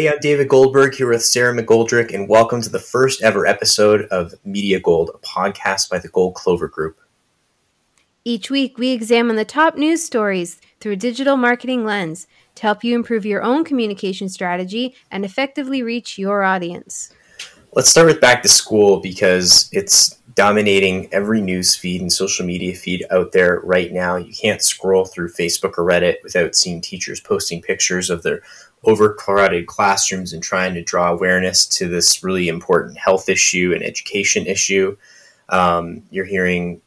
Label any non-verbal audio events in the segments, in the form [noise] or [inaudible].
Hey, I'm David Goldberg here with Sarah McGoldrick, and welcome to the first ever episode of Media Gold, a podcast by the Gold Clover Group. Each week, we examine the top news stories through a digital marketing lens to help you improve your own communication strategy and effectively reach your audience. Let's start with back to school because it's dominating every news feed and social media feed out there right now. You can't scroll through Facebook or Reddit without seeing teachers posting pictures of their overcrowded classrooms and trying to draw awareness to this really important health issue and education issue. Um, you're hearing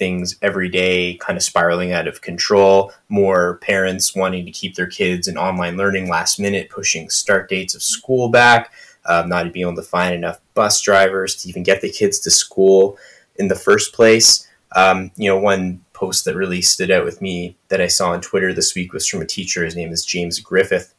things every day kind of spiraling out of control, more parents wanting to keep their kids in online learning last minute, pushing start dates of school back, um, not being able to find enough bus drivers to even get the kids to school in the first place. Um, you know, one post that really stood out with me that I saw on Twitter this week was from a teacher. His name is James Griffith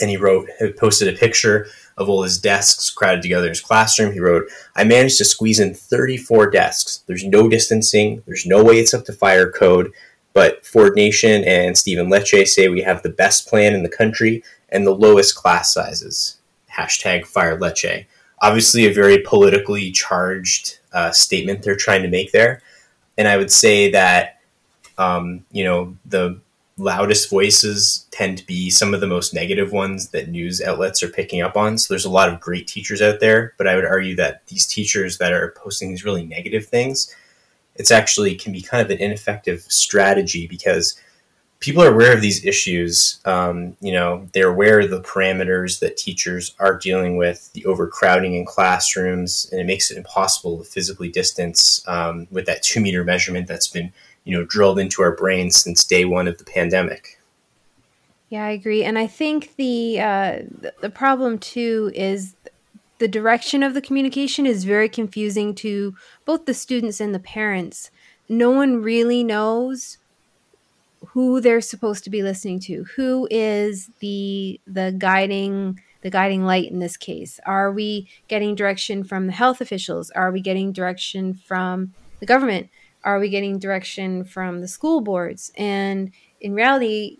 and he wrote posted a picture of all his desks crowded together in his classroom. He wrote i managed to squeeze in 34 desks. There's no distancing. There's no way it's up to fire code but ford nation and stephen lecce say we have the best plan in the country and the lowest class sizes. Hashtag fire lecce obviously a very politically charged uh, statement they're trying to make there. And i would say that um, you know the loudest voices tend to be some of the most negative ones that news outlets are picking up on. So there's a lot of great teachers out there, but I would argue that these teachers that are posting these really negative things, it's actually can be kind of an ineffective strategy because people are aware of these issues. Um, you know, they're aware of the parameters that teachers are dealing with, the overcrowding in classrooms, and it makes it impossible to physically distance um, with that two meter measurement that's been you know drilled into our brains since day one of the pandemic. Yeah, I agree, and I think the uh, the problem too is the direction of the communication is very confusing to both the students and the parents. No one really knows who they're supposed to be listening to. Who is the the guiding the guiding light in this case? Are we getting direction from the health officials? Are we getting direction from the government? Are we getting direction from the school boards? And in reality,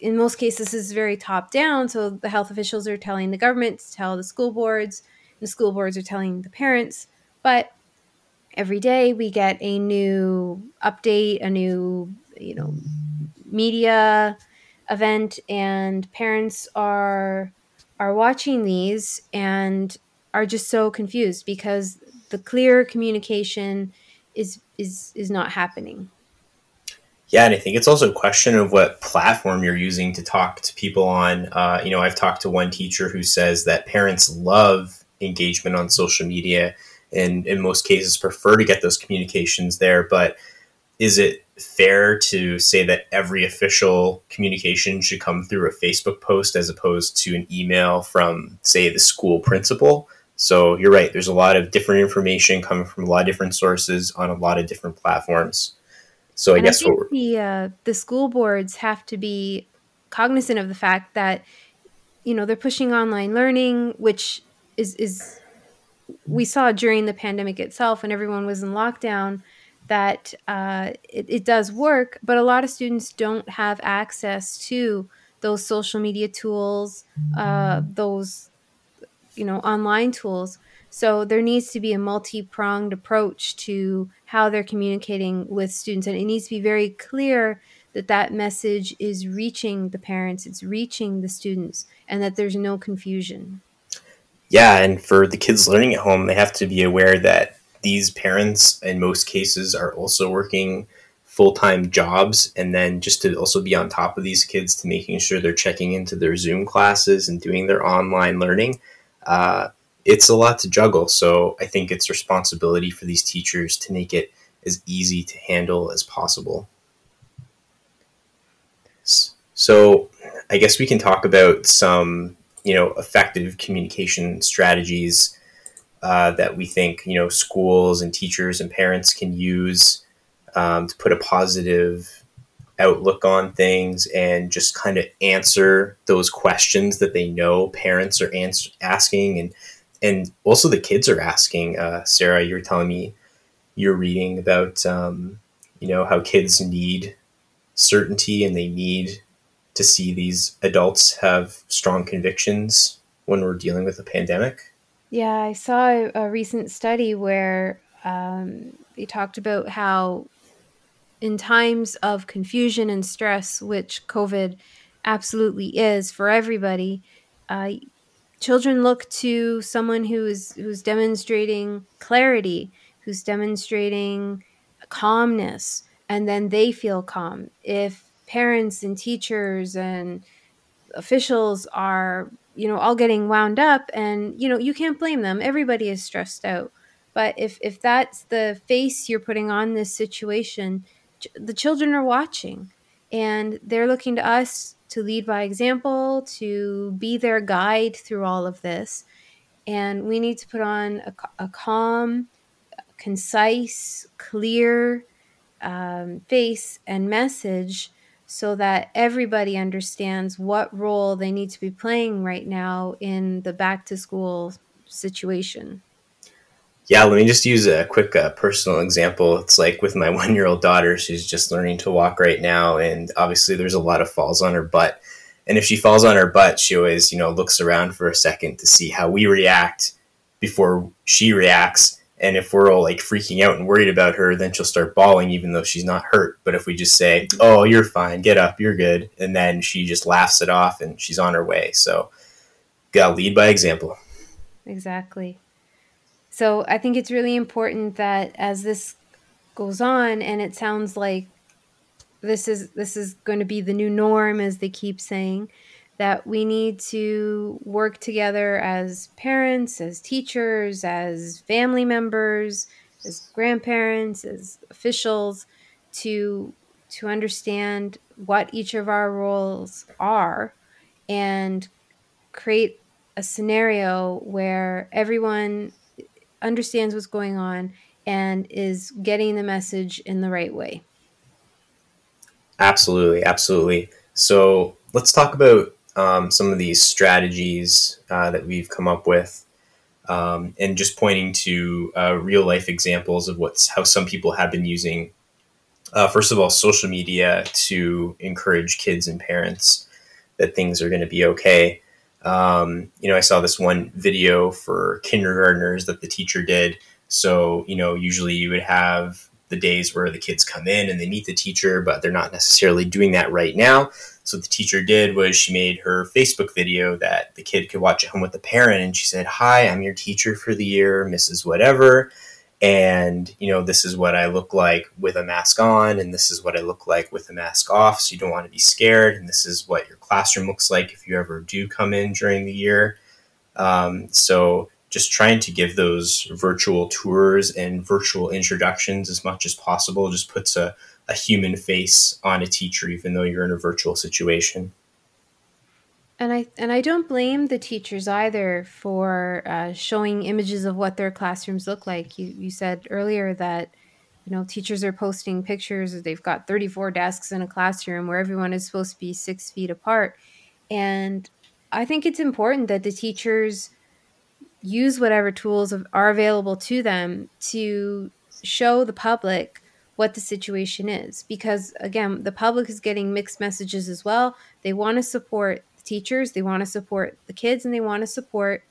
in most cases, this is very top down. So the health officials are telling the government to tell the school boards, the school boards are telling the parents. But every day we get a new update, a new, you know, media event, and parents are are watching these and are just so confused because the clear communication is is is not happening. Yeah, and I think it's also a question of what platform you're using to talk to people on. Uh, you know, I've talked to one teacher who says that parents love engagement on social media and in most cases prefer to get those communications there. But is it fair to say that every official communication should come through a Facebook post as opposed to an email from, say, the school principal? So you're right. There's a lot of different information coming from a lot of different sources on a lot of different platforms. So I and guess I what the uh, the school boards have to be cognizant of the fact that you know they're pushing online learning, which is is we saw during the pandemic itself, when everyone was in lockdown, that uh, it, it does work, but a lot of students don't have access to those social media tools, uh, those you know online tools. So there needs to be a multi-pronged approach to how they're communicating with students. And it needs to be very clear that that message is reaching the parents it's reaching the students and that there's no confusion. Yeah and for the kids learning at home they have to be aware that these parents in most cases are also working full-time jobs and then just to also be on top of these kids to making sure they're checking into their zoom classes and doing their online learning uh, it's a lot to juggle. So I think it's responsibility for these teachers to make it as easy to handle as possible. So I guess we can talk about some, you know, effective communication strategies uh, that we think, you know, schools and teachers and parents can use um, to put a positive outlook on things and just kind of answer those questions that they know parents are ans- asking and and also the kids are asking uh, sarah you're telling me you're reading about um, you know how kids need certainty and they need to see these adults have strong convictions when we're dealing with a pandemic? Yeah, I saw a, recent study where um, they talked about how, in times of confusion and stress, which COVID absolutely is for everybody, uh, children look to someone who is who's demonstrating clarity, who's demonstrating calmness, and then they feel calm. If parents and teachers and officials are you know all getting wound up and you know you can't blame them everybody is stressed out but if if that's the face you're putting on this situation the children are watching and they're looking to us to lead by example to be their guide through all of this and we need to put on a, a calm concise clear um, face and message so that everybody understands what role they need to be playing right now in the back to school situation. Yeah, let me just use a quick uh, personal example. It's like with my [laughs] one year old daughter, she's just learning to walk right now. And obviously, there's a lot of falls on her butt. And if she falls on her butt, she always, you know, looks around for a second to see how we react before she reacts and if we're all like freaking out and worried about her, then she'll start bawling even though she's not hurt. But if we just say, "Oh, you're fine. Get up. You're good." And then she just laughs it off and she's on her way. So, got to lead by example. Exactly. So, I think it's really important that as this goes on and it sounds like this is this is going to be the new norm as they keep saying, that we need to work together as parents, as teachers, as family members, as grandparents, as officials to to understand what each of our roles are and create a scenario where everyone understands what's going on and is getting the message in the right way. Absolutely, absolutely. So let's talk about um, some of these strategies uh, that we've come up with, um, and just pointing to uh, real life examples of what's how some people have been using. Uh, first of all, social media to encourage kids and parents that things are going to be okay. Um, you know, I saw this one video for kindergartners that the teacher did. So, you know, usually you would have the days where the kids come in and they meet the teacher, but they're not necessarily doing that right now. So the teacher did was she made her Facebook video that the kid could watch at home with the parent, and she said, "Hi, I'm your teacher for the year, Mrs. Whatever." And you know, this is what I look like with a mask on, and this is what I look like with a mask off. So you don't want to be scared. And this is what your classroom looks like if you ever do come in during the year. Um, so just trying to give those virtual tours and virtual introductions as much as possible just puts a, a human face on a teacher, even though you're in a virtual situation. And I and I don't blame the teachers either for uh, showing images of what their classrooms look like. You you said earlier that you know teachers are posting pictures. They've got 34 desks in a classroom where everyone is supposed to be six feet apart, and I think it's important that the teachers use whatever tools are available to them to show the public what the situation is because again the public is getting mixed messages as well they want to support teachers they want to support the kids and they want to support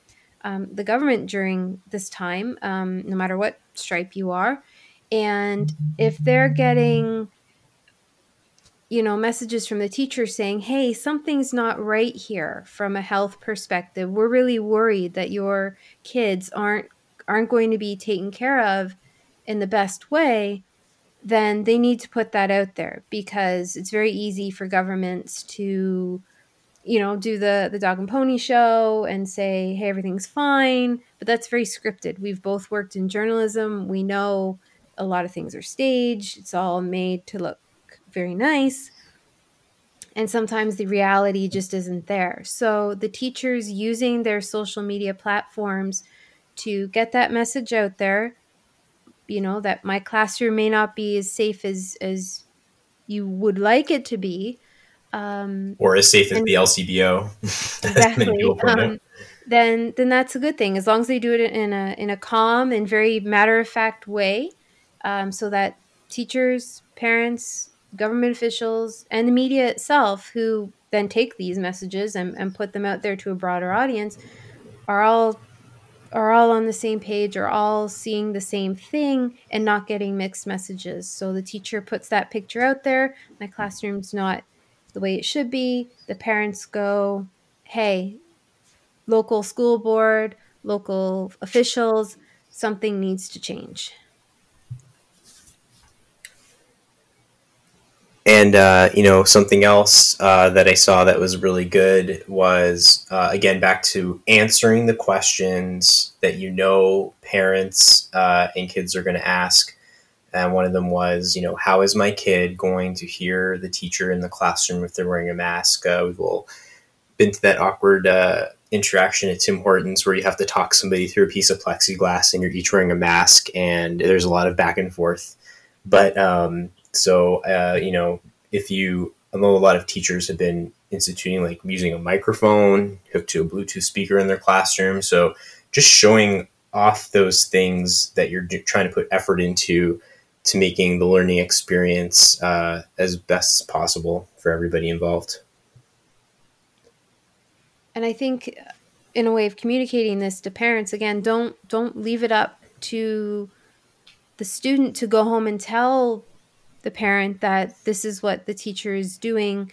um, the government during this time um, no matter what stripe you are. And if they're getting you know messages from the teacher saying hey something's not right here from a health perspective. We're really worried that your kids aren't aren't going to be taken care of in the best way then they need to put that out there because it's very easy for governments to you know do the the dog and pony show and say hey everything's fine. But that's very scripted. We've both worked in journalism. We know a lot of things are staged. It's all made to look very nice. And sometimes the reality just isn't there. So the teachers using their social media platforms to get that message out there you know that my classroom may not be as safe as as you would like it to be um, or as safe as the lcbo [laughs] exactly um, then then that's a good thing as long as they do it in a in a calm and very matter of fact way um, so that teachers parents government officials and the media itself who then take these messages and, and put them out there to a broader audience are all are all on the same page are all seeing the same thing and not getting mixed messages. So the teacher puts that picture out there, my classroom's not the way it should be. The parents go, "Hey, local school board, local officials, something needs to change." And uh, you know something else uh, that I saw that was really good was uh, again back to answering the questions that you know parents uh, and kids are going to ask. And one of them was, you know, how is my kid going to hear the teacher in the classroom if they're wearing a mask? Uh, we've all been to that awkward uh, interaction at Tim Hortons where you have to talk somebody through a piece of plexiglass and you're each wearing a mask, and there's a lot of back and forth. But um, so, uh, you know, if you, I know a lot of teachers have been instituting like using a microphone hooked to a Bluetooth speaker in their classroom. So, just showing off those things that you're trying to put effort into to making the learning experience uh, as best possible for everybody involved. And I think, in a way of communicating this to parents, again, don't don't leave it up to the student to go home and tell the parent that this is what the teacher is doing,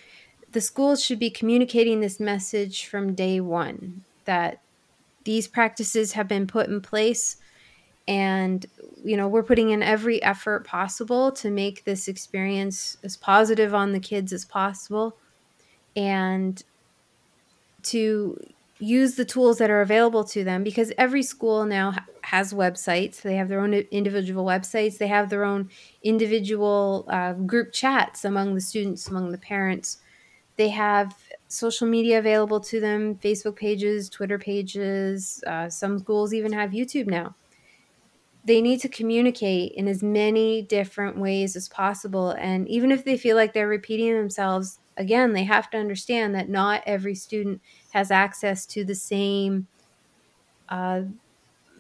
the schools should be communicating this message from day one that these practices have been put in place and you know we're putting in every effort possible to make this experience as positive on the kids as possible and to use the tools that are available to them because every school now has websites. They have their own individual websites. They have their own individual uh, group chats among the students, among the parents. They have social media available to them Facebook pages, Twitter pages. Uh, some schools even have YouTube now. They need to communicate in as many different ways as possible. And even if they feel like they're repeating themselves, again, they have to understand that not every student has access to the same uh,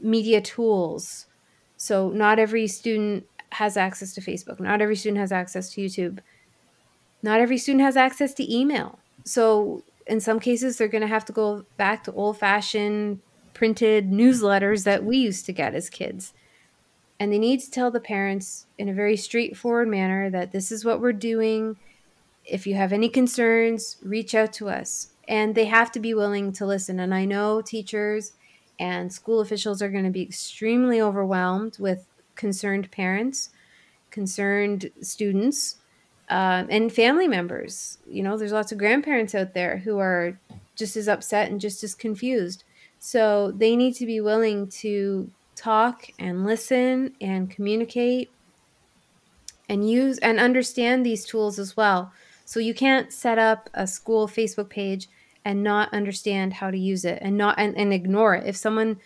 media tools. So, not every student has access to Facebook, not every student has access to YouTube, not every student has access to email. So, in some cases, they're going to have to go back to old fashioned printed newsletters that we used to get as kids. And they need to tell the parents in a very straightforward manner that this is what we're doing if you have any concerns, reach out to us. And they have to be willing to listen. And I know teachers and school officials are going to be extremely overwhelmed with concerned parents, concerned students, uh, and family members. You know, there's lots of grandparents out there who are just as upset and just as confused. So they need to be willing to talk and listen and communicate and use and understand these tools as well so you can't set up a school Facebook page and not understand how to use it and not and, and ignore it. If someone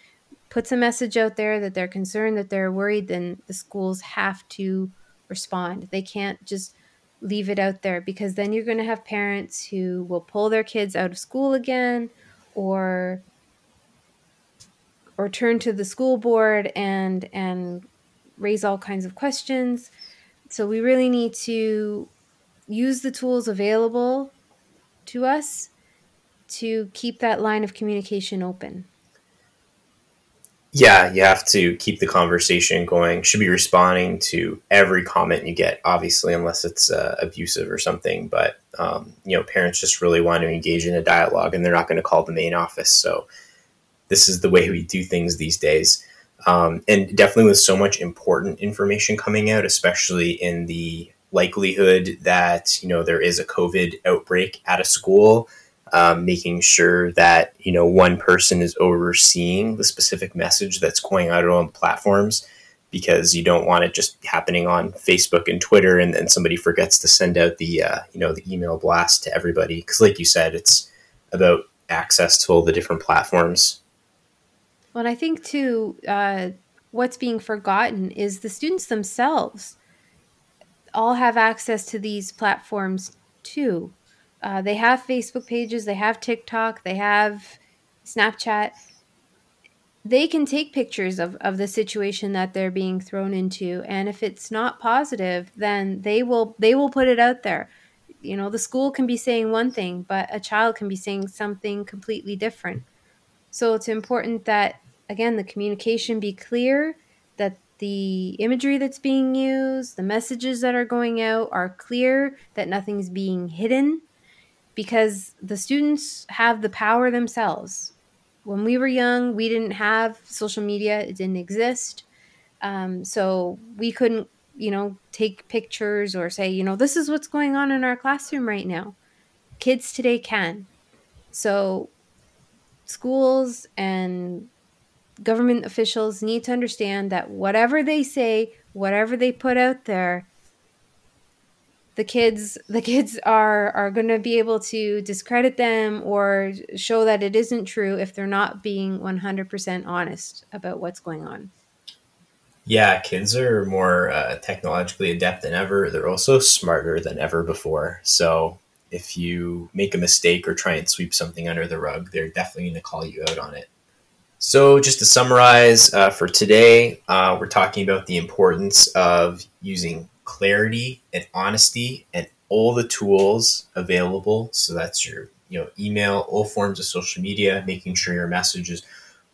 puts a message out there that they're concerned, that they're worried, then the schools have to respond. They can't just leave it out there because then you're going to have parents who will pull their kids out of school again or or turn to the school board and and raise all kinds of questions. So we really need to use the tools available to us to keep that line of communication open. Yeah, you have to keep the conversation going. Should be responding to every comment you get, obviously, unless it's uh, abusive or something. But um, you know, parents just really want to engage in a dialogue, and they're not going to call the main office. So this is the way we do things these days. Um, and definitely with so much important information coming out, especially in the likelihood that you know there is a COVID outbreak at a school, um, making sure that you know one person is overseeing the specific message that's going out on platforms, because you don't want it just happening on Facebook and Twitter, and then somebody forgets to send out the uh, you know the email blast to everybody. Because, like you said, it's about access to all the different platforms. Well, I think too, uh, what's being forgotten is the students themselves all have access to these platforms too. Uh, they have Facebook pages, they have TikTok, they have Snapchat. They can take pictures of, of the situation that they're being thrown into, and if it's not positive, then they will they will put it out there. You know, the school can be saying one thing, but a child can be saying something completely different. So it's important that, again, the communication be clear, that the imagery that's being used, the messages that are going out are clear, that nothing's being hidden, because the students have the power themselves. When we were young, we didn't have social media, it didn't exist. Um, so we couldn't, you know, take pictures or say, you know, this is what's going on in our classroom right now. Kids today can. So schools and government officials need to understand that whatever they say, whatever they put out there, the kids the kids are are going to be able to discredit them or show that it isn't true if they're not being 100% honest about what's going on. Yeah, kids are more uh, technologically adept than ever. They're also smarter than ever before. So if you make a mistake or try and sweep something under the rug, they're definitely going to call you out on it. So, just to summarize uh, for today, uh, we're talking about the importance of using clarity and honesty and all the tools available. So that's your you know email, all forms of social media, making sure your message is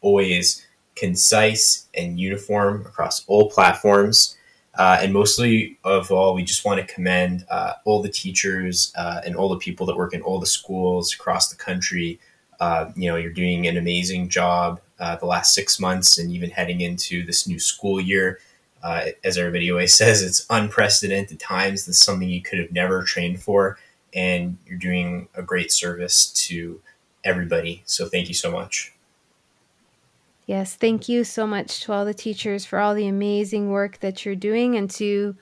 always concise and uniform across all platforms. Uh, and mostly of all, we just want to commend uh, all the teachers uh, and all the people that work in all the schools across the country. Uh, you know, you're doing an amazing job uh, the last six months and even heading into this new school year. Uh, as everybody always [laughs] says, it's unprecedented times. This is something you could have never trained for, and you're doing a great service to everybody. So thank you so much. Yes, thank you so much to all the teachers for all the amazing work that you're doing and to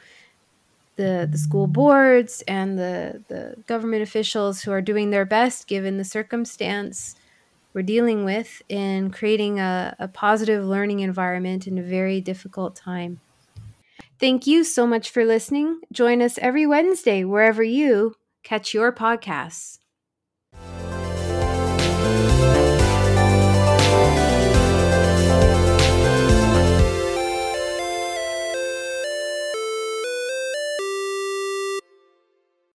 the the school boards and the the government officials who are doing their best given the circumstance we're dealing with in creating a, a positive learning environment in a very difficult time. Thank you so much for listening. Join us every Wednesday wherever you catch your podcasts.